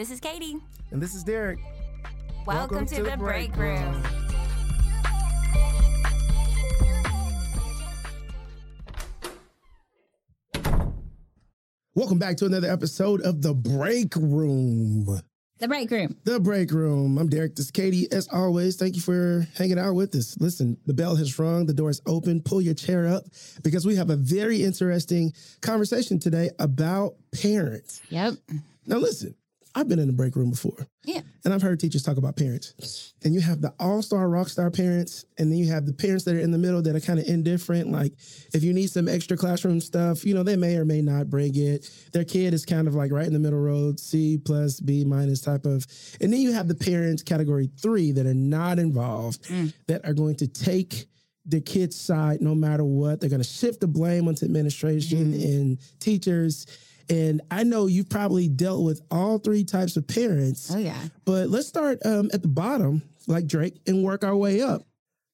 This is Katie. And this is Derrick. Welcome, to, the, break room. Welcome back to another episode of The Break Room. The break room. The Break Room. I'm Derrick. This is Katie. As always, thank you for hanging out with us. Listen, the bell has rung, the door is open. Pull your chair up because we have a very interesting conversation today about parents. Yep. Now, listen, I've been in the break room before. Yeah. And I've heard teachers talk about parents. And you have the all-star rock star parents, and then you have the parents that are in the middle that are kind of indifferent. Like if you need some extra classroom stuff, you know, they may or may not bring it. Their kid is kind of like right in the middle road, C plus, B minus type of. And then you have the parents category three that are not involved, mm. that are going to take the kid's side no matter what. They're going to shift the blame onto administration mm. and teachers. And I know you've probably dealt with all three types of parents. Oh yeah. But let's start um, at the bottom, like Drake, and work our way up.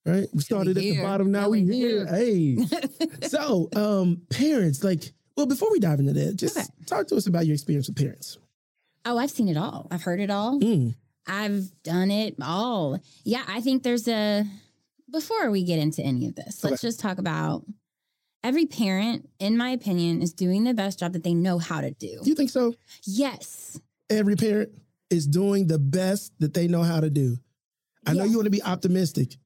Right? We started at the bottom. Now Now we we here. Hey. so, um, parents, like, well, before we dive into that, just Okay. talk to us about your experience with parents. Oh, I've seen it all. I've heard it all. Mm. I've done it all. Yeah, I think there's a. Before we get into any of this, let's just talk about every parent, in my opinion, is doing the best job that they know how to do. Do you think so? Yes. Every parent is doing the best that they know how to do. I know you want to be optimistic,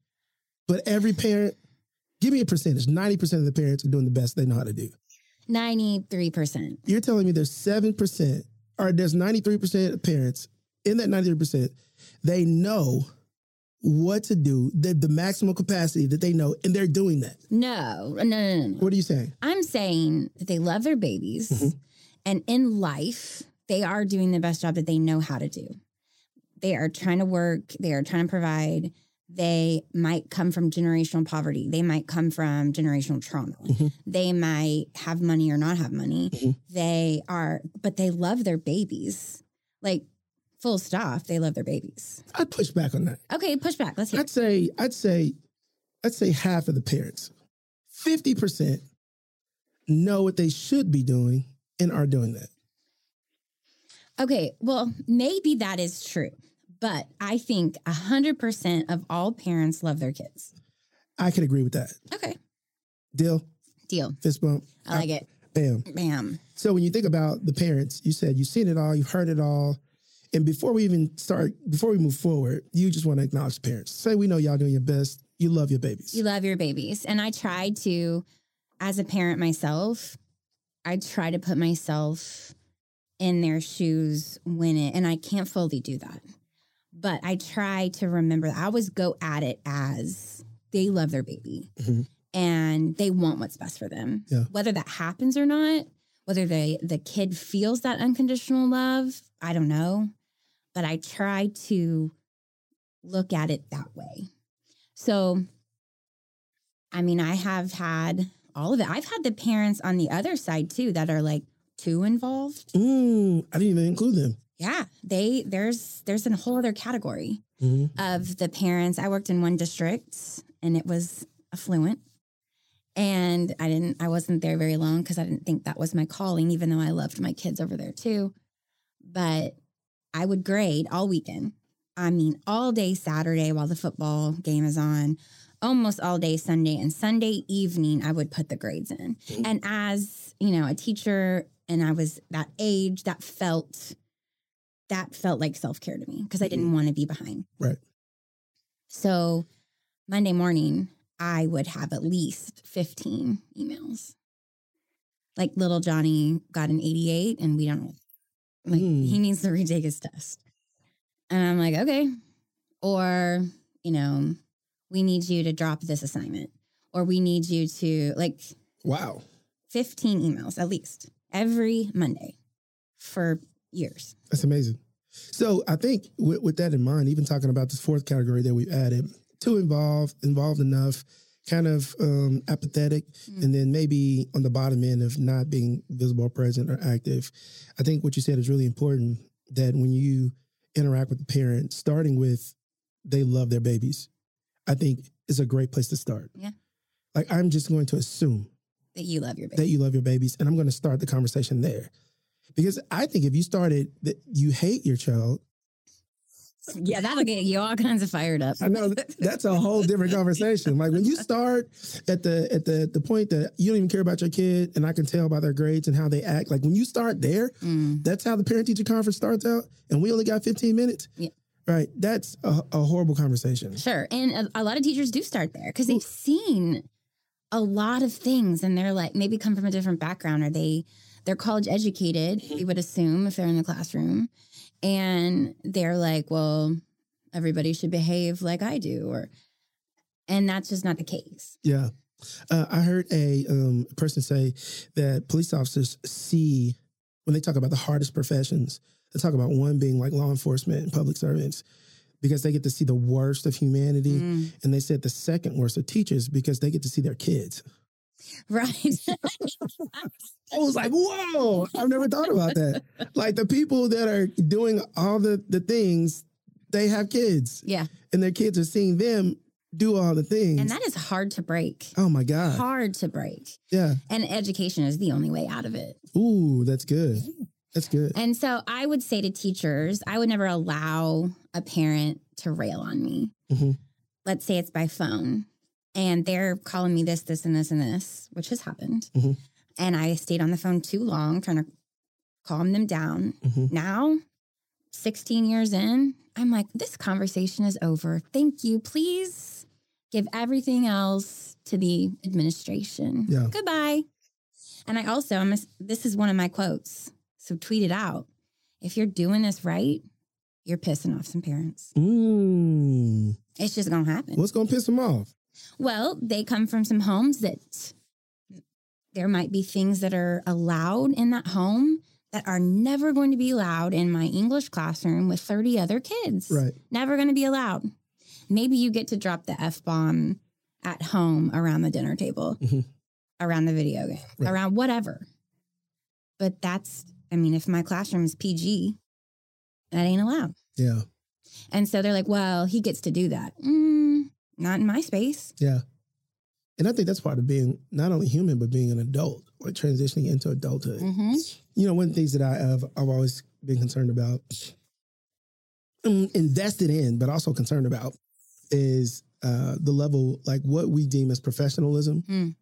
but every parent, give me a percentage. 90% of the parents are doing the best they know how to do. 93%. you're telling me there's 7% or there's 93% of parents in that 93% they know what to do the, the maximum capacity that they know and they're doing that No, no, no, no, no. what are you saying I'm saying that they love their babies Mhm. and in life, they are doing the best job that they know how to do. They are trying to work, they are trying to provide. They might come from generational poverty. They might come from generational trauma. Mhm. They might have money or not have money. Mhm. They are, but they love their babies. Like, full stop, they love their babies. i'd push back on that Okay, push back. Let's hear. it. i'd say i'd say i'd say half of the parents 50% know what they should be doing and are doing that Okay, well, maybe that is true, but I think 100% of all parents love their kids. i could agree with that Okay, deal deal. fist bump I like it. bam Bam. So when you think about the parents, you said you've seen it all, you've heard it all. And before we even start, before we move forward, you just want to acknowledge parents. Say we know y'all doing your best. You love your babies. You love your babies. And I try to, as a parent myself, I try to put myself in their shoes when it, and I can't fully do that. But I try to remember that I always go at it as they love their baby Mhm. and they want what's best for them. Yeah. Whether that happens or not, whether they, the kid feels that unconditional love, I don't know. But I try to look at it that way. So, I mean, I have had all of it. I've had the parents on the other side too that are like too involved. Mm, I didn't even include them. Yeah, they there's there's a whole other category Mhm. of the parents. I worked in one district and it was affluent. And I didn't I wasn't there very long because I didn't think that was my calling, even though I loved my kids over there too. But I would grade all weekend. I mean, all day Saturday while the football game is on, almost all day Sunday. And Sunday evening, I would put the grades in. And as, you know, a teacher and I was that age, that felt that felt like self-care to me because I didn't mm-hmm. want to be behind. Right. So Monday morning, I would have at least 15 emails. Like little Johnny got an 88 and we don't know. Like Mm. he needs to retake his test. And I'm like, okay. Or, you know, we need you to drop this assignment. Or we need you to like Wow. 15 emails at least every Monday for years. That's amazing. So I think with, with that in mind, even talking about this fourth category that we've added, too involved, involved enough, kind of um, apathetic, Mm. and then maybe on the bottom end of not being visible, present, or active. I think what you said is really important that when you interact with the parent, starting with they love their babies, I think is a great place to start. Yeah. Like I'm just going to assume That you love your baby. that you love your babies, and I'm going to start the conversation there. Because I think if you started that you hate your child, Yeah, that'll get you all kinds of fired up. I know that's a whole different conversation. Like when you start at the at the the point that you don't even care about your kid, and I can tell by their grades and how they act. Like when you start there, Mm, that's how the parent teacher conference starts out, and we only got 15 minutes. Yeah. Right. That's a, a horrible conversation. sure. And a, a lot of teachers do start there because they've seen a lot of things and they're like maybe come from a different background or they they're college educated, we would assume if they're in the classroom. And they're like, well, everybody should behave like I do or and that's just not the case. Yeah. Uh, I heard a um, person say that police officers see, when they talk about the hardest professions, they talk about one being like law enforcement and public servants because they get to see the worst of humanity. Mm, And they said the second worst are teachers because they get to see their kids. right. I was like, whoa, I've never thought about that. like the people that are doing all the, the things, they have kids yeah. and their kids are seeing them do all the things. And that is hard to break. oh my God. Hard to break. Yeah. And education is the only way out of it. Ooh, that's good. That's good. And so I would say to teachers, I would never allow a parent to rail on me. Mhm. Let's say it's by phone and they're calling me this, this, and this, and this, which has happened. Mhm. And I stayed on the phone too long trying to calm them down. Mhm. Now, 16 years in, I'm like, this conversation is over. Thank you. Please give everything else to the administration. Yeah. Goodbye. And I also, I'm a, this is one of my quotes. So tweet it out. If you're doing this right, you're pissing off some parents. Mm. It's just going to happen. What's gonna piss them off? Well, they come from some homes that there might be things that are allowed in that home that are never going to be allowed in my English classroom with 30 other kids. Right. Never going to be allowed. Maybe you get to drop the F bomb at home around the dinner table, Mhm. around the video game, Right. around whatever. But that's, I mean, if my classroom is PG, that ain't allowed. Yeah. And so they're like, well, he gets to do that. Mm, not in my space. Yeah. And I think that's part of being not only human, but being an adult, or transitioning into adulthood. hmm You know, one of the things that I have I've always been concerned about, um, invested in, but also concerned about is uh, the level, like what we deem as professionalism. Mm.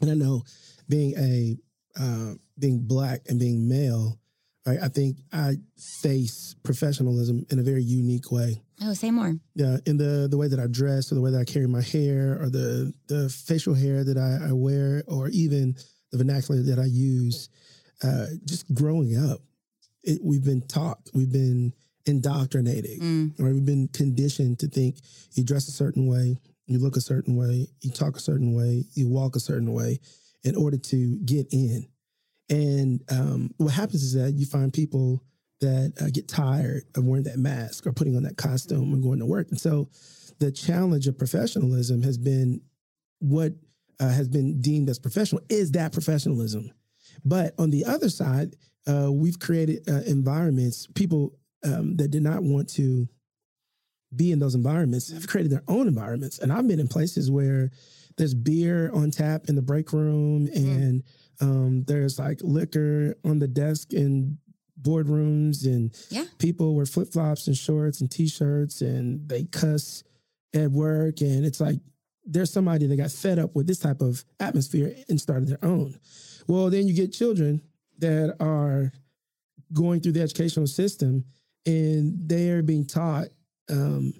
And I know being a uh, being black and being male, right, I think I face professionalism in a very unique way. Oh, say more. Yeah, in the the way that I dress, or the way that I carry my hair, or the the facial hair that I, I wear, or even the vernacular that I use. Uh, just growing up, it, we've been taught, we've been indoctrinated, Mm. or we've been conditioned to think you dress a certain way, you look a certain way, you talk a certain way, you walk a certain way, in order to get in. And um, what happens is that you find people that uh, get tired of wearing that mask or putting on that costume and going to work. And so the challenge of professionalism has been what uh, has been deemed as professional is that professionalism. But on the other side, uh, we've created uh, environments, people um, that did not want to be in those environments have created their own environments. And I've been in places where there's beer on tap in the break room and um, there's like liquor on the desk in boardrooms and Yeah. people wear flip flops and shorts and t shirts and they cuss at work. And it's like there's somebody that got fed up with this type of atmosphere and started their own. Well, then you get children that are going through the educational system and they're being taught um,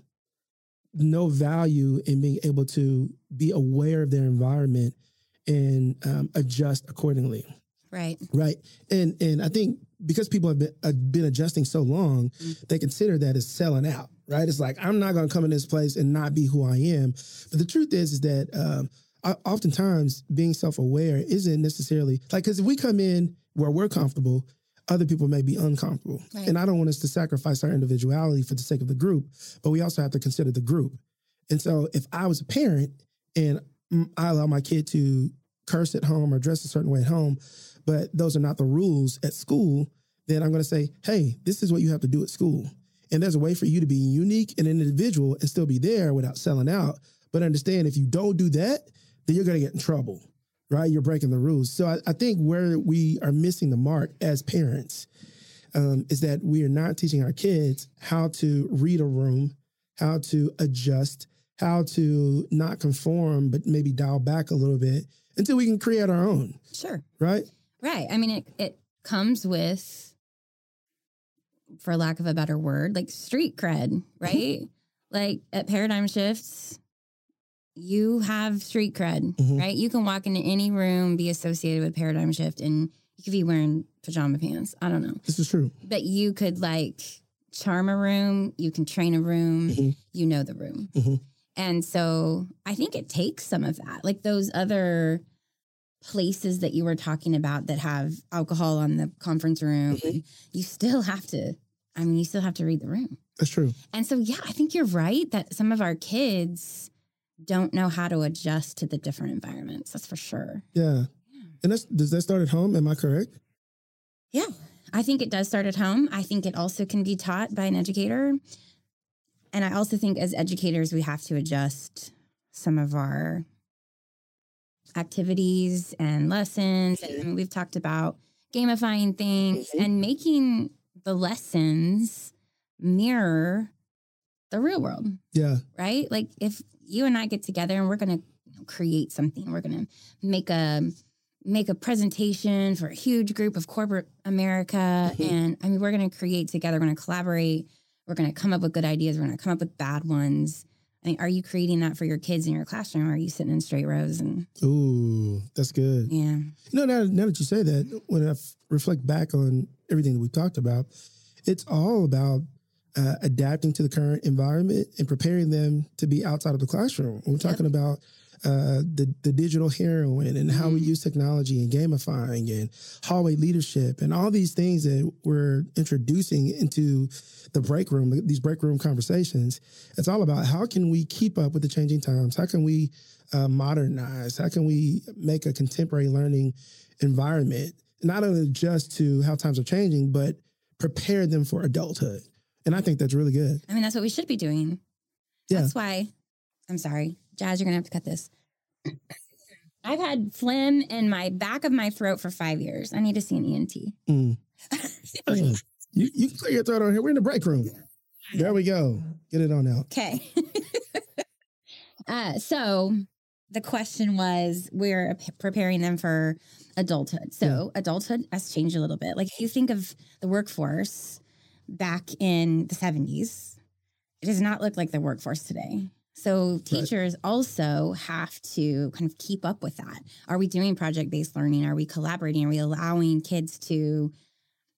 no value in being able to be aware of their environment and um, adjust accordingly Right. right and and i think because people have been, uh, been adjusting so long Mm. they consider that as selling out right it's like i'm not going to come in this place and not be who i am but the truth is is that um, o- oftentimes being self-aware isn't necessarily like because if we come in where we're comfortable other people may be uncomfortable Right. and i don't want us to sacrifice our individuality for the sake of the group but we also have to consider the group and so if i was a parent and mm, i allow my kid to curse at home or dress a certain way at home but those are not the rules at school, then I'm going to say, hey, this is what you have to do at school. And there's a way for you to be unique and an individual and still be there without selling out. But understand if you don't do that, then you're going to get in trouble. right? You're breaking the rules. So I, I think where we are missing the mark as parents um, is that we are not teaching our kids how to read a room, how to adjust, how to not conform, but maybe dial back a little bit until we can create our own, Sure. right? Right. I mean, it, it comes with, for lack of a better word, like street cred, right? Like at Paradigm Shifts, you have street cred, Mhm. right? You can walk into any room, be associated with Paradigm Shift, and you could be wearing pajama pants. I don't know. This is true. But you could like charm a room, you can train a room, Mhm. you know the room. Mhm. And so I think it takes some of that. Like those other places that you were talking about that have alcohol on the conference room, Mhm. you still have to, I mean, you still have to read the room. That's true. And so, yeah, I think you're right that some of our kids don't know how to adjust to the different environments. That's for sure. Yeah. And that's does that start at home? Am I correct? Yeah, I think it does start at home. I think it also can be taught by an educator. And I also think as educators, we have to adjust some of our activities and lessons. And we've talked about gamifying things Mhm. and making the lessons mirror the real world, Yeah. right? Like if you and I get together and we're going to create something, we're going to make a make a presentation for a huge group of corporate America Mhm. and I mean we're going to create together, we're going to collaborate, we're going to come up with good ideas, we're going to come up with bad ones. Are you creating that for your kids in your classroom or are you sitting in straight rows and Ooh, that's good. yeah. You know, now, now that you say that, when I f- reflect back on everything that we talked about, it's all about uh, adapting to the current environment and preparing them to be outside of the classroom. We're talking about uh, the the digital heroin and how we Mhm. use technology and gamifying and hallway leadership and all these things that we're introducing into the break room. These break room conversations. It's all about how can we keep up with the changing times? How can we uh, modernize? How can we make a contemporary learning environment not only adjust to how times are changing, but prepare them for adulthood? And I think that's really good. I mean, that's what we should be doing. Yeah. That's why I'm sorry, Jazz, you're going to have to cut this. I've had phlegm in my back of my throat for five years. I need to see an ENT. Mm. you, you can clear your throat on here. We're in the break room. There we go. Get it on out. Okay. uh, so the question was we're preparing them for adulthood. So adulthood has changed a little bit. Like if you think of the workforce back in the 70s, it does not look like the workforce today. So teachers also have to kind of keep up with that. Are we doing project based learning? Are we collaborating? Are we allowing kids to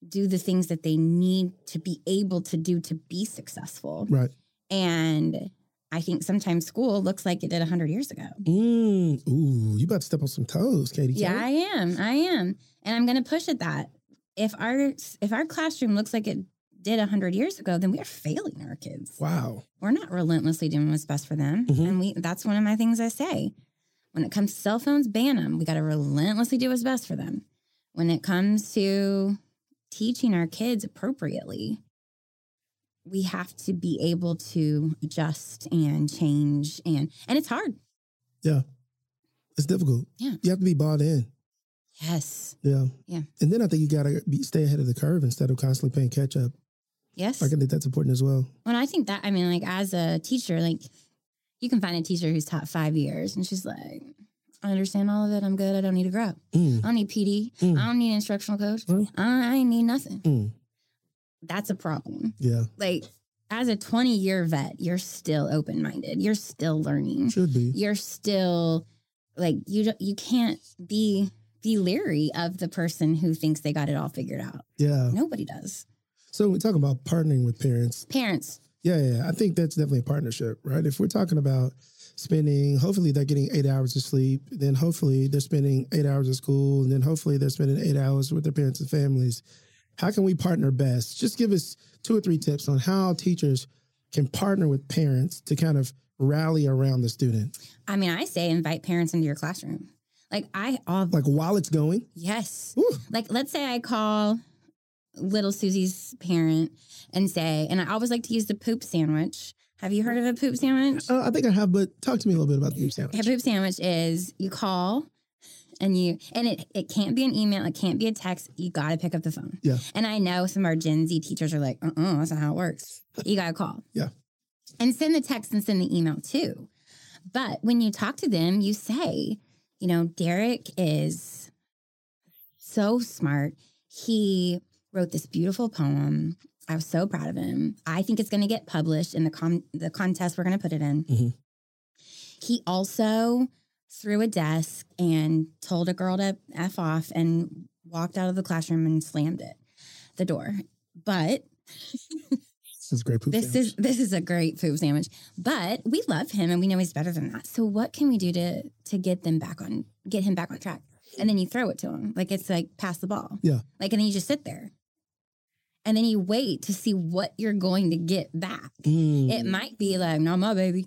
do the things that they need to be able to do to be successful? Right. And I think sometimes school looks like it did 100 years ago. Mm. Ooh, you about to step on some toes, Katie. Yeah, I am. I am. And I'm going to push at that. If our if our classroom looks like it did 100 years ago, then we are failing our kids. Wow. We're not relentlessly doing what's best for them. Mhm. And we that's one of my things I say. When it comes to cell phones, ban them. We got to relentlessly do what's best for them. When it comes to teaching our kids appropriately, we have to be able to adjust and change and and it's hard. Yeah. It's difficult. Yeah. You have to be bought in. Yes. Yeah. Yeah. And then I think you got to be stay ahead of the curve instead of constantly playing catch up. Yes. I think that's important as well. Well, I think that I mean, like as a teacher, like you can find a teacher who's taught five years, and she's like, "I understand all of it. I'm good. I don't need to grow. Mm. I don't need PD. Mm. I don't need instructional coach. Mm. I, I need nothing." Mm. That's a problem. Yeah. Like as a 20 year vet, you're still open minded. You're still learning. Should be. You're still like you. don't- You can't be be leery of the person who thinks they got it all figured out. Yeah. Nobody does. So we talk about partnering with parents. Parents. Yeah, yeah. I think that's definitely a partnership, right? If we're talking about spending, hopefully they're getting eight hours of sleep, then hopefully they're spending eight hours of school, and then hopefully they're spending eight hours with their parents and families. How can we partner best? Just give us two or three tips on how teachers can partner with parents to kind of rally around the student. I mean, I say invite parents into your classroom. Like I all Like while it's going. yes. Woo. Like let's say I call little Susie's parent and say, and I always like to use the poop sandwich. Have you heard of a poop sandwich? Uh, I think I have, but talk to me a little bit about the poop sandwich. A poop sandwich is you call and you and it it can't be an email, it can't be a text. You got to pick up the phone. Yeah. And I know some of our Gen Z teachers are like, uh, uh that's not how it works. You got to call. Yeah. And send the text and send the email too. But when you talk to them, you say, you know, Derrick is so smart. He wrote this beautiful poem. I was so proud of him. I think it's going to get published in the con- the contest we're going to put it in. Mhm. He also threw a desk and told a girl to f off and walked out of the classroom and slammed it, the door. But This is great poop. this sandwich. is this is a great food sandwich. But we love him and we know he's better than that. So what can we do to to get them back on get him back on track? And then you throw it to him. Like it's like pass the ball. Yeah. Like and then you just sit there. And then you wait to see what you're going to get back. Mm. It might be like, no, my baby.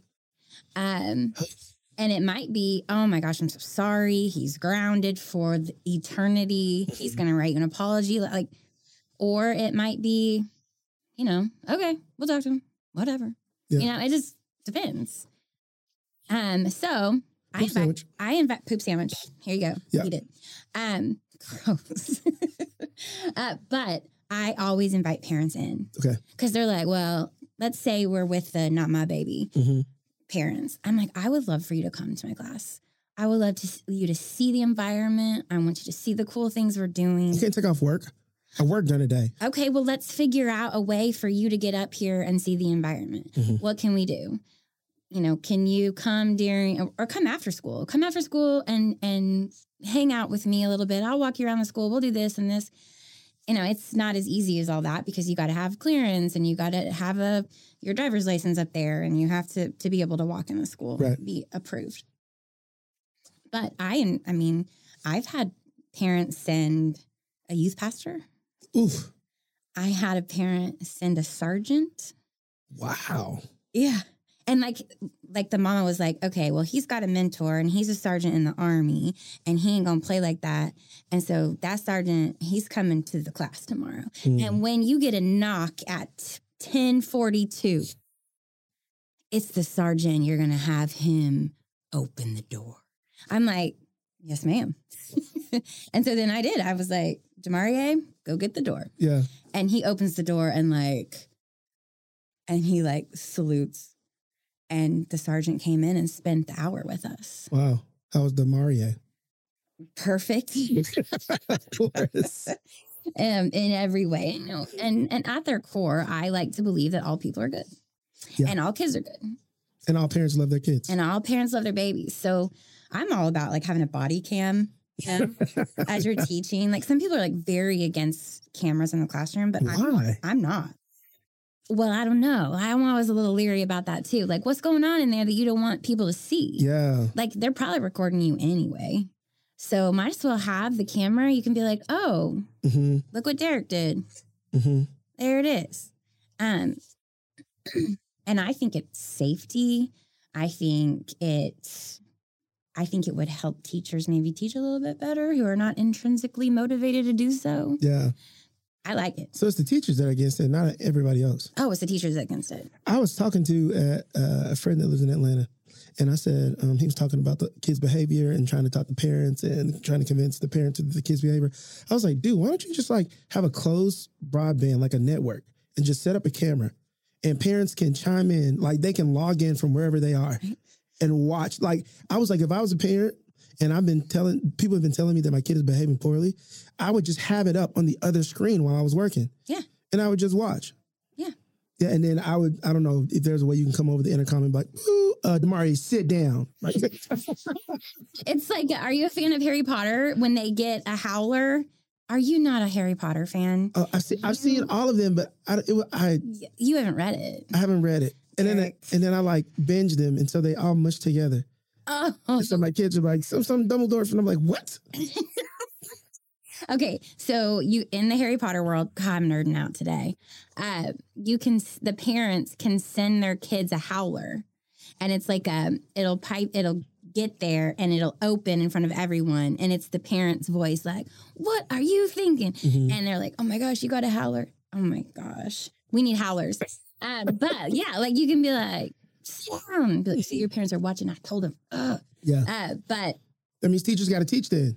Um, and it might be, oh my gosh, I'm so sorry. He's grounded for the eternity. He's going to write you an apology. Like, or it might be, you know, okay, we'll talk to him. Whatever. Yeah. You know, it just depends. Um, so I Poop invite, sandwich. I invite poop sandwich. Here you go. Yeah. Eat it. Um, gross. uh, but I always invite parents in. Okay. Because they're like, well, let's say we're with the not my baby Mhm. parents. I'm like, I would love for you to come to my class. I would love to you to see the environment. I want you to see the cool things we're doing. You can't take off work. I work during the day. Okay, well, let's figure out a way for you to get up here and see the environment. Mhm. What can we do? You know, can you come during or, or come after school? Come after school and and hang out with me a little bit. I'll walk you around the school. We'll do this and this. You know, it's not as easy as all that because you got to have clearance and you got to have a your driver's license up there and you have to to be able to walk in the school, Right. be approved. But I, I mean, I've had parents send a youth pastor. Oof. I had a parent send a sergeant. Wow. Yeah. And like like the mama was like, okay, well, he's got a mentor and he's a sergeant in the army and he ain't gonna play like that. And so that sergeant, he's coming to the class tomorrow. Mm. And when you get a knock at 1042, it's the sergeant. You're gonna have him open the door. I'm like, yes, ma'am. and so then I did. I was like, Demarie, go get the door yeah. and he opens the door and like and he like salutes and the sergeant came in and spent the hour with us Wow. How was Demarie? perfect of course. um, in every way you know and and at their core i like to believe that all people are good Yeah. and all kids are good And all parents love their kids. and all parents love their babies so i'm all about like having a body cam you know, as you're teaching like some people are like very against cameras in the classroom but I'm, I'm not well i don't know. I'm always a little leery about that too. Like what's going on in there that you don't want people to see? Yeah. like they're probably recording you anyway. So might as well have the camera. You can be like oh hmm look what derrick did. Hmm there it is. Um and i think it's safety. I think it's i think it would help teachers maybe teach a little bit better who are not intrinsically motivated to do so. Yeah. I like it So it's the teachers that are against it, not everybody else. oh it's the teachers that against it I was talking to uh, uh, a friend that lives in Atlanta, and I said um, he was talking about the kids' behavior and trying to talk to parents and trying to convince the parents of the kids' behavior. I was like, dude, why don't you just like have a closed broadband, like a network, and just set up a camera, and parents can chime in, like they can log in from wherever they are, and watch. Like I was like, if I was a parent. And I've been telling people have been telling me that my kid is behaving poorly. I would just have it up on the other screen while I was working. Yeah. And I would just watch. Yeah. Yeah, and then I would, I don't know if there's a way you can come over the intercom and be like, Ooh, uh, Damari, sit down. It's like are you a fan of harry potter when they get a howler are you not a harry potter fan uh, I've, seen, I've seen all of them, but I, it, I, you haven't read it I haven't read it. And then, I, and then I like binge them until they all mush together. Oh And so my kids are like, some, some Dumbledore, and I'm like, what? Okay, so you in the Harry Potter world, God, I'm nerding out today. Uh, you can the parents can send their kids a howler, and it's like a it'll pipe it'll get there and it'll open in front of everyone, and it's the parent's voice like, "What are you thinking?" Mhm. And they're like, "Oh my gosh, you got a howler! Oh my gosh, we need howlers." Um, but yeah, like you can be like, "Sit down." Be like, "See, your parents are watching." I told them, Ugh. Yeah. Uh, but That means teachers got to teach then.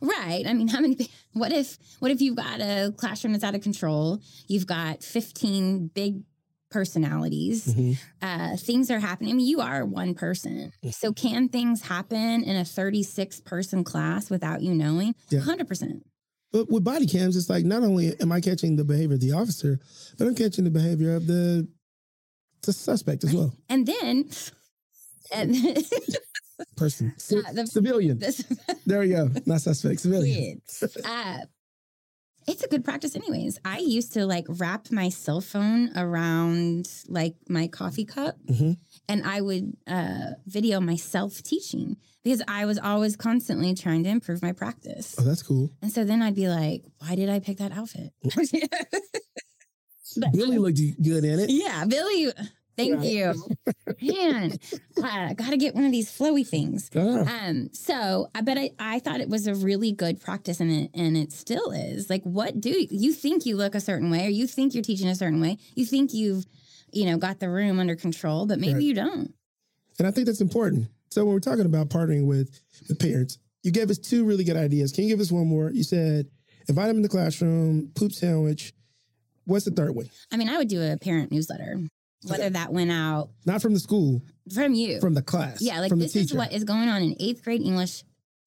Right. I mean, how many? What if? What if you've got a classroom that's out of control? You've got fifteen big personalities. Mhm. Uh, things are happening. I mean, you are one person. So can things happen in a thirty-six person class without you knowing? Yeah. Hundred percent. But with body cams, it's like not only am I catching the behavior of the officer, but I'm catching the behavior of the the suspect as well. And then, and Person, Ci- Uh, the- civilian. this There we go. Not suspect, civilian. Uh, it's a good practice, anyways. I used to like wrap my cell phone around like my coffee cup, Mhm. and I would uh, video myself teaching because I was always constantly trying to improve my practice. Oh, that's cool. And so then I'd be like, "Why did I pick that outfit?" But- Billy looked good in it. yeah, Billy. Thank you, man. I got to get one of these flowy things. Ah, Um, so I bet I, I thought it was a really good practice and it and it still is. Like what do you, you think you look a certain way or you think you're teaching a certain way? You think you've, you know, got the room under control, but maybe Right. you don't. and I think that's important. So when we're talking about partnering with with parents, you gave us two really good ideas. Can you give us one more? You said invite them in the classroom, poop sandwich. What's the third one? I mean, I would do a parent newsletter, whether that went out Not from the school, from you. from the class. yeah, like from the this is what is going on in eighth grade English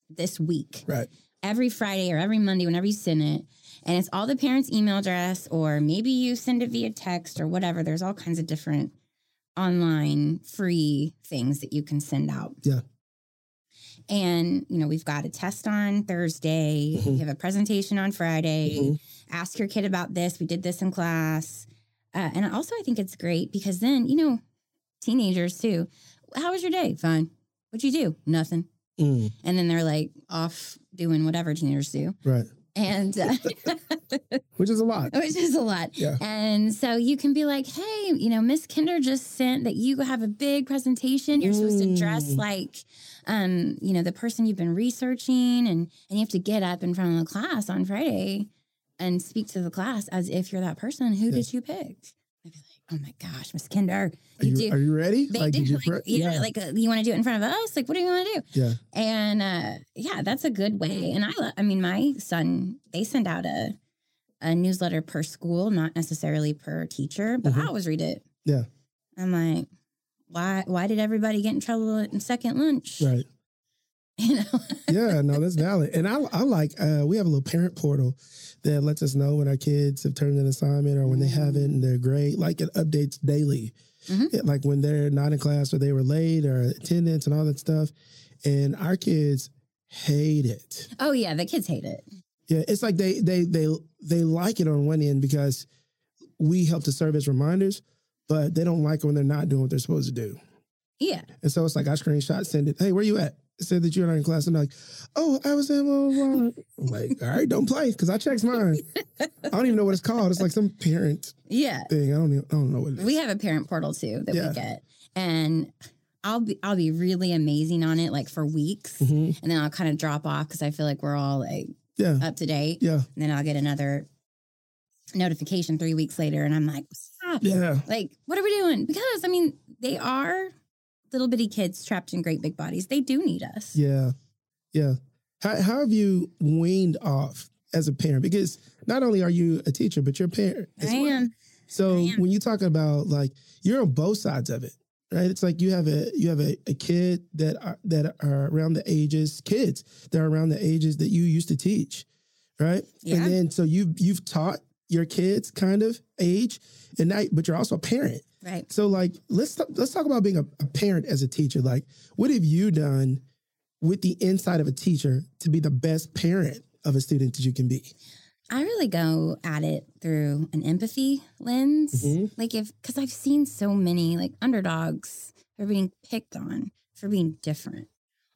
this week. Right. Every Friday or every Monday, whenever you send it. And it's all the parents' email address, or maybe you send it via text or whatever. There's all kinds of different online free things that you can send out. Yeah. And, you know, we've got a test on Thursday. Mhm. We have a presentation on Friday. Mhm. Ask your kid about this. We did this in class. Uh, and also, I think it's great because then, you know, teenagers too. How was your day? Fine. What'd you do? Nothing. Mm, And then they're like off doing whatever teenagers do. right. And uh, Which is a lot. which is a lot. Yeah. And so you can be like, hey, you know, Miss Kinder just sent that you have a big presentation. You're supposed to dress Mm. like, um, you know, the person you've been researching, and and you have to get up in front of the class on Friday and speak to the class as if you're that person. Who Yeah. did you pick? I'd be like, oh my gosh, Miss Kinder, Are you, do. are you ready? they Like, do did you like, pre- yeah, like uh, you want to do it in front of us? Like, what do you want to do? yeah. And uh, yeah, that's a good way. And I, lo- I mean, my son, they send out a a newsletter per school, not necessarily per teacher, but I Mhm. always read it. Yeah. I'm like, why? Why did everybody get in trouble at second lunch? Right. You know. yeah, no, that's valid. And I, I like, uh, we have a little parent portal that lets us know when our kids have turned an assignment or when they haven't and they're great. Like it updates daily, Mhm. Yeah, like when they're not in class or they were late or attendance and all that stuff. And our kids hate it. oh yeah, the kids hate it. Yeah, it's like they they they they like it on one end because we help to serve as reminders, but they don't like it when they're not doing what they're supposed to do. Yeah. And so it's like I screenshot, send it. Hey, where you at? It said that you're not in class. I'm like, oh, I was in. Blah, blah, blah. I'm like, all right, don't play because I checked mine. I don't even know what it's called. It's like some parent Yeah. thing. I don't even, I don't know what it is. We have a parent portal too that Yeah. we get. And I'll be I'll be really amazing on it like for weeks. Mhm. And then I'll kind of drop off because I feel like we're all like Yeah, up to date. yeah, And then I'll get another notification three weeks later, and I'm like, Stop. yeah, like, what are we doing? Because I mean, they are little bitty kids trapped in great big bodies. They do need us. yeah, yeah. How, how have you weaned off as a parent? Because not only are you a teacher, but you're a parent. I well. am. So I am. when you talk about like you're on both sides of it, right? It's like you have a you have a, a kid that are that are around the ages, kids that are around the ages that you used to teach, right? Yeah. And then so you you've taught your kids kind of age, and now but you're also a parent. Right. So like let's let's talk about being a, a parent as a teacher. Like what have you done with the inside of a teacher to be the best parent of a student that you can be? I really go at it through an empathy lens. Mhm. Like if because I've seen so many like underdogs are being picked on for being different.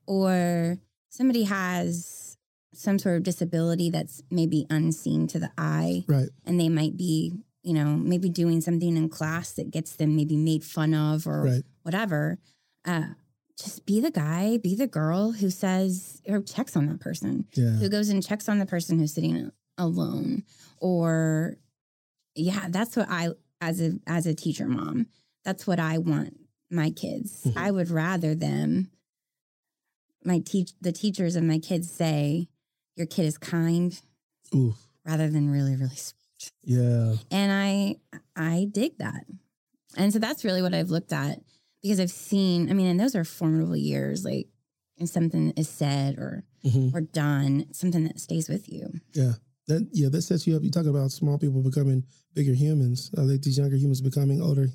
Or somebody has some sort of disability that's maybe unseen to the eye. Right. and they might be, you know, maybe doing something in class that gets them maybe made fun of or Right. whatever. Uh, just be the guy, be the girl who says or checks on that person, Yeah. who goes and checks on the person who's sitting alone, or yeah, that's what I as a as a teacher mom, that's what I want my kids. Mhm. I would rather them my teach the teachers of my kids say, your kid is kind Ooh, rather than really, really smart. yeah. And I I dig that. And so that's really what I've looked at because I've seen, I mean, and those are formidable years, like and something is said or hmm or done, something that stays with you. That yeah, that sets you up. You talk about small people becoming bigger humans. I think these younger humans becoming older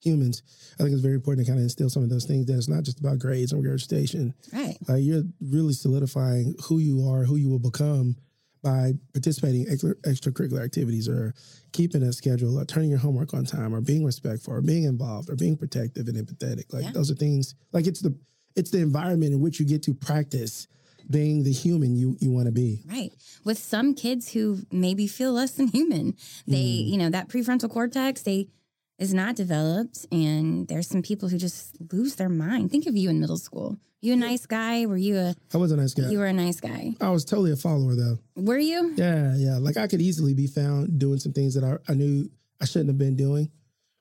humans. I think it's very important to kind of instill some of those things. That it's not just about grades and regurgitation. Right. Uh, you're really solidifying who you are, who you will become by participating in extra, extracurricular activities or keeping a schedule or turning your homework on time or being respectful or being involved or being protective and empathetic. Like Yeah. those are things like it's the it's the environment in which you get to practice being the human you you want to be. Right. With some kids who maybe feel less than human, they, Mm. you know, that prefrontal cortex, they is not developed. And there's some people who just lose their mind. Think of you in middle school. You a nice guy? Were you a I was a nice guy. you were a nice guy? I was totally a follower though. Were you? Yeah, yeah. Like I could easily be found doing some things that I, I knew I shouldn't have been doing.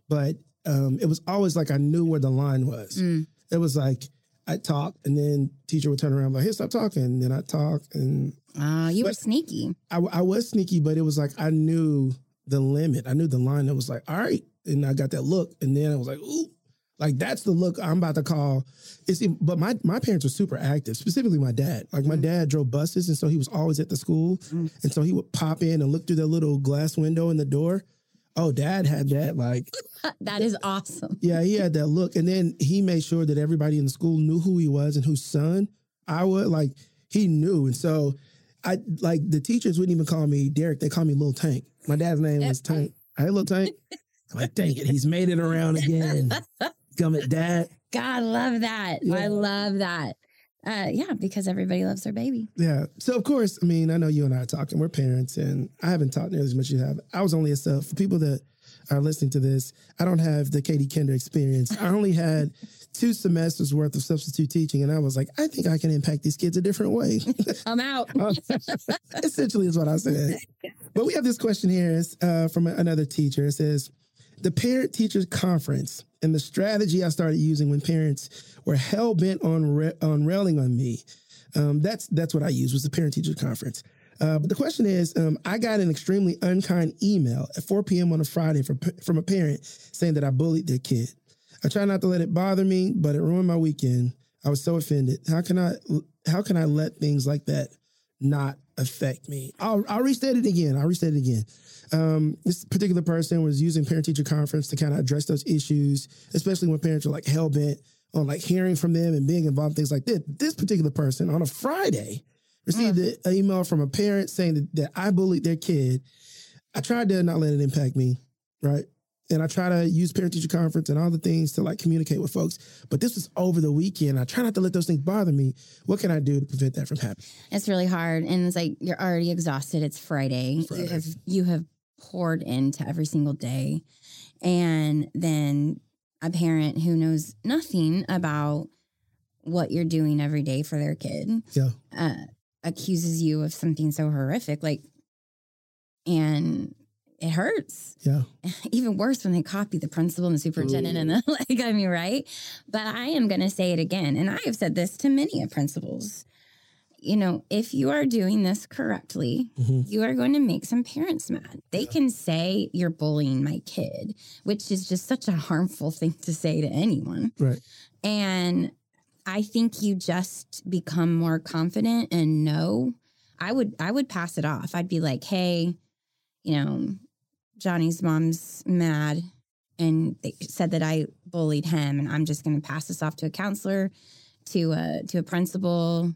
But um, it was always like I knew where the line was. Mm. It was like I'd talk and then teacher would turn around like, hey, stop talking. And then I'd talk. And Ah, you were sneaky. I, I was sneaky, but it was like I knew the limit. I knew the line that was like, all right. And I got that look. And then I was like, ooh, like that's the look I'm about to call. It's but my my parents were super active, specifically my dad. Like my Mm. dad drove buses, and so he was always at the school, Mm. and so he would pop in and look through that little glass window in the door. Oh, dad had that. Like, that is awesome. yeah, he had that look, and then he made sure that everybody in the school knew who he was and whose son I was. Like, he knew, and so I like the teachers wouldn't even call me Derrick. They call me Little Tank. My dad's name was Tank. Hey, Little Tank. I'm like, dang it, he's made it around again. Come at dad. God, love that. Yeah. I love that. Uh, yeah, because everybody loves their baby. Yeah. So of course, I mean, I know you and I are talking. We're parents, and I haven't taught nearly as much as you have. I was only a sub. For people that are listening to this, I don't have the Katie Kinder experience. I only had two semesters worth of substitute teaching, and I was like, I think I can impact these kids a different way. I'm out. Essentially, is what I said. But we have this question here it's, uh, from another teacher. It says, "The parent teachers conference and the strategy I started using when parents were hell bent on ra- on railing on me. Um, that's that's what I used was the parent teachers conference." Uh, but the question is, um, I got an extremely unkind email at 4 p.m. on a Friday from from a parent saying that I bullied their kid. I try not to let it bother me, but it ruined my weekend. I was so offended. How can I how can I let things like that not affect me? I'll I'll restate it again. I'll restate it again. Um, this particular person was using parent teacher conference to kind of address those issues, especially when parents are like hell bent on like hearing from them and being involved in things like this. This particular person on a Friday received an email from a parent saying that, that I bullied their kid. I tried to not let it impact me, right? And I try to use parent teacher conference and all the things to like communicate with folks. But this was over the weekend. I try not to let those things bother me. What can I do to prevent that from happening? It's really hard, and it's like you're already exhausted. It's Friday. Friday. You have you have poured into every single day, and then a parent who knows nothing about what you're doing every day for their kid Yeah. uh, accuses you of something so horrific, like, and it hurts. Yeah. Even worse when they copy the principal and the superintendent and the like. I mean, right? But I am going to say it again, and I have said this to many of principals. You know, if you are doing this correctly, hmm you are going to make some parents mad. They can say you're bullying my kid, which is just such a harmful thing to say to anyone. Right. And I think you just become more confident and know. I would I would pass it off. I'd be like, "Hey, you know, Johnny's mom's mad and they said that I bullied him and I'm just going to pass this off to a counselor, to a to a principal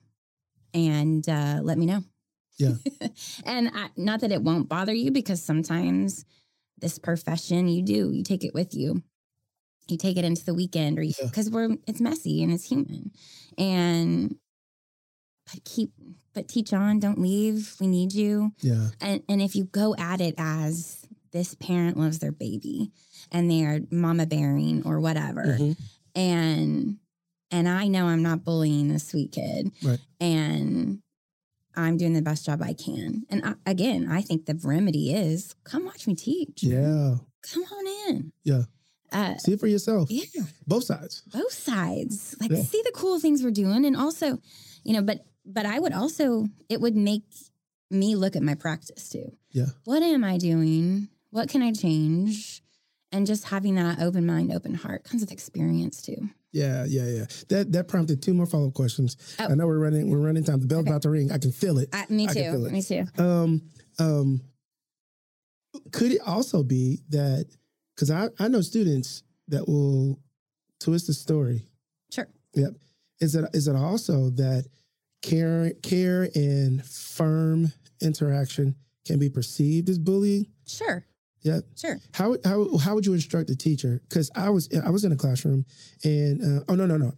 and uh, let me know." Yeah. and I, not that it won't bother you because sometimes this profession you do, you take it with you. You take it into the weekend or Yeah. because we're it's messy and it's human. And but keep but teach on, don't leave. We need you. Yeah. And and if you go at it as this parent loves their baby and they are mama bearing or whatever, Mhm. and and I know I'm not bullying this sweet kid, Right. and I'm doing the best job I can. And I, again, I think the remedy is come watch me teach. Yeah. come on in. Yeah. uh, See it for yourself. yeah, Both sides. both sides. Like Yeah. see the cool things we're doing, and also, you know, but but I would also, it would make me look at my practice too. Yeah. What am I doing? What can I change? And just having that open mind, open heart comes with experience too. Yeah, yeah, yeah. That that prompted two more follow up questions. Oh. I know we're running we're running time. The bell's Okay. about to ring. I can feel it. Uh, me too. it. Me too. Um, um, could it also be that because I I know students that will twist the story. Sure. Yep. Is it is it also that care care and firm interaction can be perceived as bullying? Sure. Yep. Sure. How how how would you instruct a teacher? Because I was I was in a classroom, and uh, oh no no no,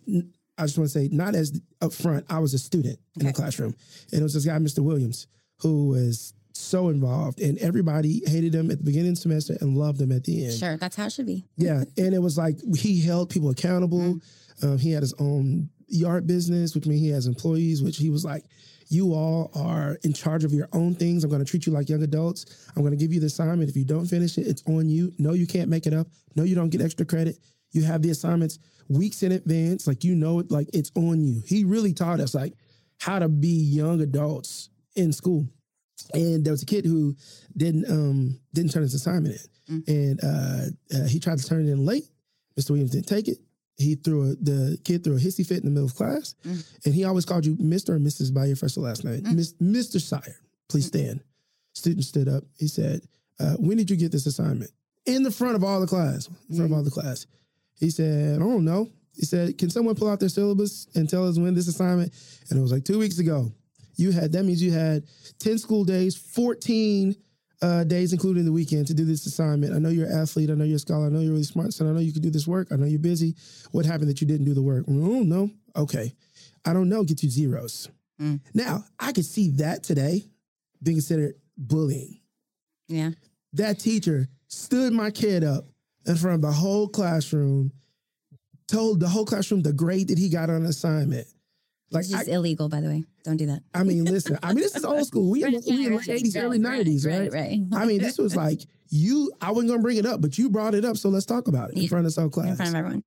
I just want to say not as upfront. I was a student in the classroom, and it was this guy, Mr. Williams, who was so involved, and everybody hated him at the beginning of the semester and loved him at the end. Sure. That's how it should be. Yeah, and it was like he held people accountable. Um, he had his own yard business, which means he has employees. Which he was like, "You all are in charge of your own things. I'm going to treat you like young adults. I'm going to give you the assignment. If you don't finish it, it's on you. No, you can't make it up. No, you don't get extra credit. You have the assignments weeks in advance. Like you know it. Like it's on you. He really taught us like how to be young adults in school. And there was a kid who didn't um didn't turn his assignment in, and uh, uh, he tried to turn it in late. Mr. Williams didn't take it. He threw a, the kid threw a hissy fit in the middle of class, Mm. and he always called you Mr. and Mrs. by your first or last name. Mm. Mr. Sire, please stand. Student stood up. He said, uh, "When did you get this assignment?" In the front of all the class. In front of Mm. all the class. He said, "I don't know." He said, "Can someone pull out their syllabus and tell us when this assignment?" And it was like two weeks ago. You had that means you had ten school days, fourteen uh, days, including the weekend, to do this assignment. I know you're an athlete. I know you're a scholar. I know you're really smart. So I know you can do this work. I know you're busy. What happened that you didn't do the work? Oh, no. Okay. I don't know. Get you zeros. Mm. Now, I could see that today being considered bullying. Yeah. That teacher stood my kid up in front of the whole classroom, told the whole classroom the grade that he got on assignment. Like, Which is I, illegal, by the way. Don't do that. I mean, listen, I mean, this is old school. We, in the- we in the Right, 80s, early 90s, right? Right. right. I mean, this was like you. I wasn't gonna bring it up, but you brought it up, so let's talk about it in Yeah. front of our in class. front of everyone.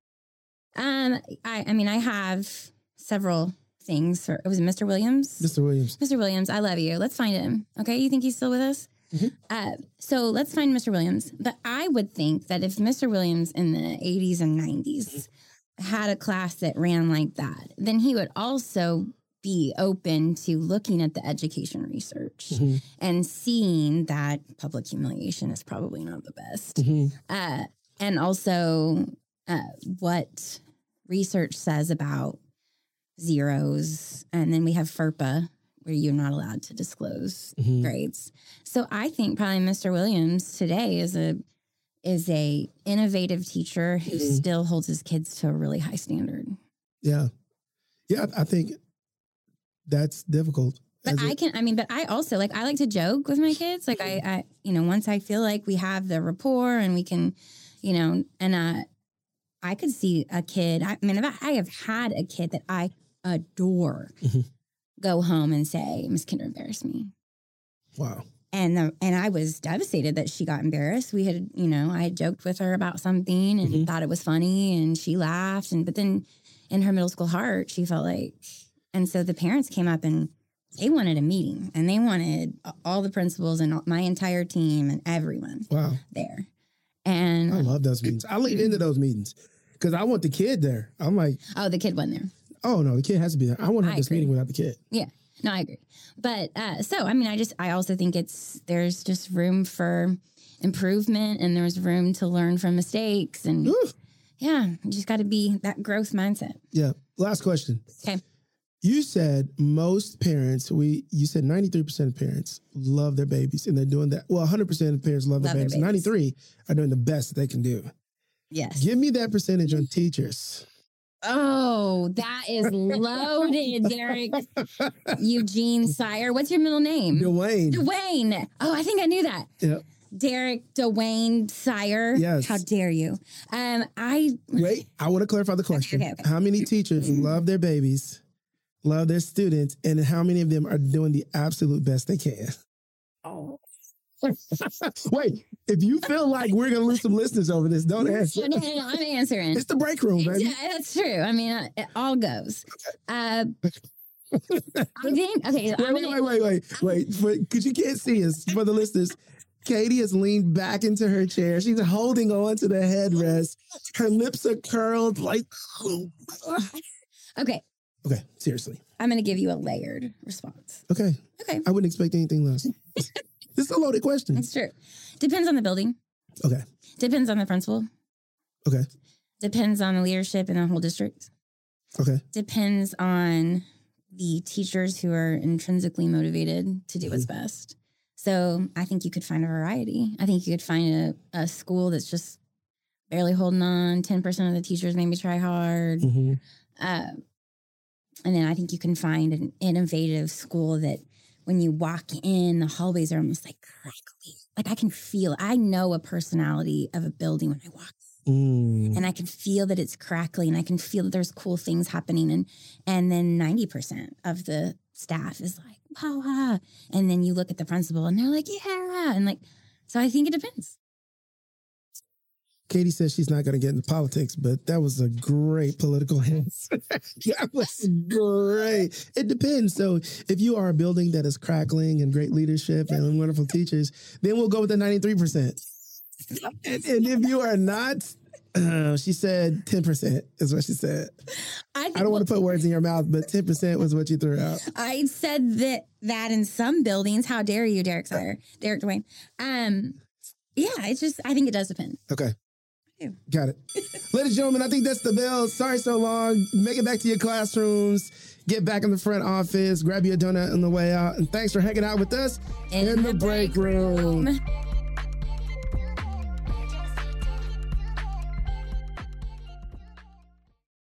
Um, I, I mean, I have several things. For, it was Mr. Williams. Mr. Williams. Mr. Williams, I love you. Let's find him. Okay, you think he's still with us? Mhm. Uh, so let's find Mr. Williams. But I would think that if Mr. Williams in the 80s and 90s had a class that ran like that, then he would also be open to looking at the education research Mhm. and seeing that public humiliation is probably not the best. Mhm. Uh, and also uh, what research says about zeros. And then we have FERPA, where you're not allowed to disclose Mhm. grades. So I think probably Mr. Williams today is a is a innovative teacher who Mhm. still holds his kids to a really high standard. Yeah, yeah. I think that's difficult. But I can, I mean, but I also like, I like to joke with my kids. Like, I, I, you know, once I feel like we have the rapport and we can, you know, and uh, I could see a kid. I, mean, if I, I have had a kid that I adore Mhm. go home and say, Miss Kinder embarrassed me. wow. And the, and I was devastated that she got embarrassed. We had, you know, I had joked with her about something and Mhm. thought it was funny, and she laughed. And but then, in her middle school heart, she felt like, and so the parents came up and they wanted a meeting, and they wanted all the principals and all- my entire team and everyone Wow. there. And I love those meetings. I lean into those meetings because I want the kid there. I'm like, oh, the kid wasn't there. oh no, the kid has to be there. I want to have I this agree. meeting without the kid. No, I agree. But uh, so, I mean, I just, I also think it's, there's just room for improvement and there's room to learn from mistakes. And Ooh. yeah, you just got to be that growth mindset. Yeah. Last question. Okay. You said most parents, we you said 93% of parents love their babies and they're doing that. Well, 100% of parents love, Love their their babies. babies. 93 are doing the best they can do. Yes. Give me that percentage on teachers. Oh, that is loaded, Derrick. Eugene Sire. What's your middle name? Dwayne. Dwayne. Oh, I think I knew that. Yep. Derrick Dwayne Sire. Yes. How dare you? Um, I Wait, I want to clarify the question. okay, okay. How many teachers love their babies, love their students, and how many of them are doing the absolute best they can? oh Wait, if you feel like we're going to lose some listeners over this, don't answer. no, no, no, I'm answering. It's the break room, baby. Yeah, that's true. I mean, it all goes. Uh, I think okay. Wait, I'm wait, wait, wait, wait, wait. Because you can't see us for the listeners. Katie has leaned back into her chair. She's holding on to the headrest. Her lips are curled like. Okay, Okay, seriously. I'm gonna give you a layered response. Okay, Okay, I wouldn't expect anything less. this is a loaded question. it's true. Depends on the building. Okay, Depends on the principal. okay, Depends on the leadership in the whole district. okay. Depends on the teachers who are intrinsically motivated to do what's best. So I think you could find a variety. I think you could find a, a school that's just barely holding on. Ten percent of the teachers maybe try hard. hmm Uh, and then I think you can find an innovative school that when you walk in, the hallways are almost like crackly. Like I can feel, I know a personality of a building when I walk Mm. and I can feel that it's crackly and I can feel that there's cool things happening. And and then 90% of the staff is like, wow, wow. And then you look at the principal and they're like, yeah. And like, so I think it depends. Katie says she's not going to get into politics, but that was a great political answer. that was great. It depends. So, if you are a building that is crackling and great leadership and wonderful teachers, then we'll go with the 93%. And, and if you are not, uh, she said 10% is what she said. I, I don't want to put words in your mouth, but 10% was what you threw out. I said that that in some buildings. How dare you, Derrick Sire, Derrick Dwayne? Um, yeah, it's just I think it does depend. Okay. Yeah. Got it. Ladies and gentlemen, I think that's the bell. Sorry so long. Make it back to your classrooms. Get back in the front office. Grab your donut on the way out. And thanks for hanging out with us in, the break room.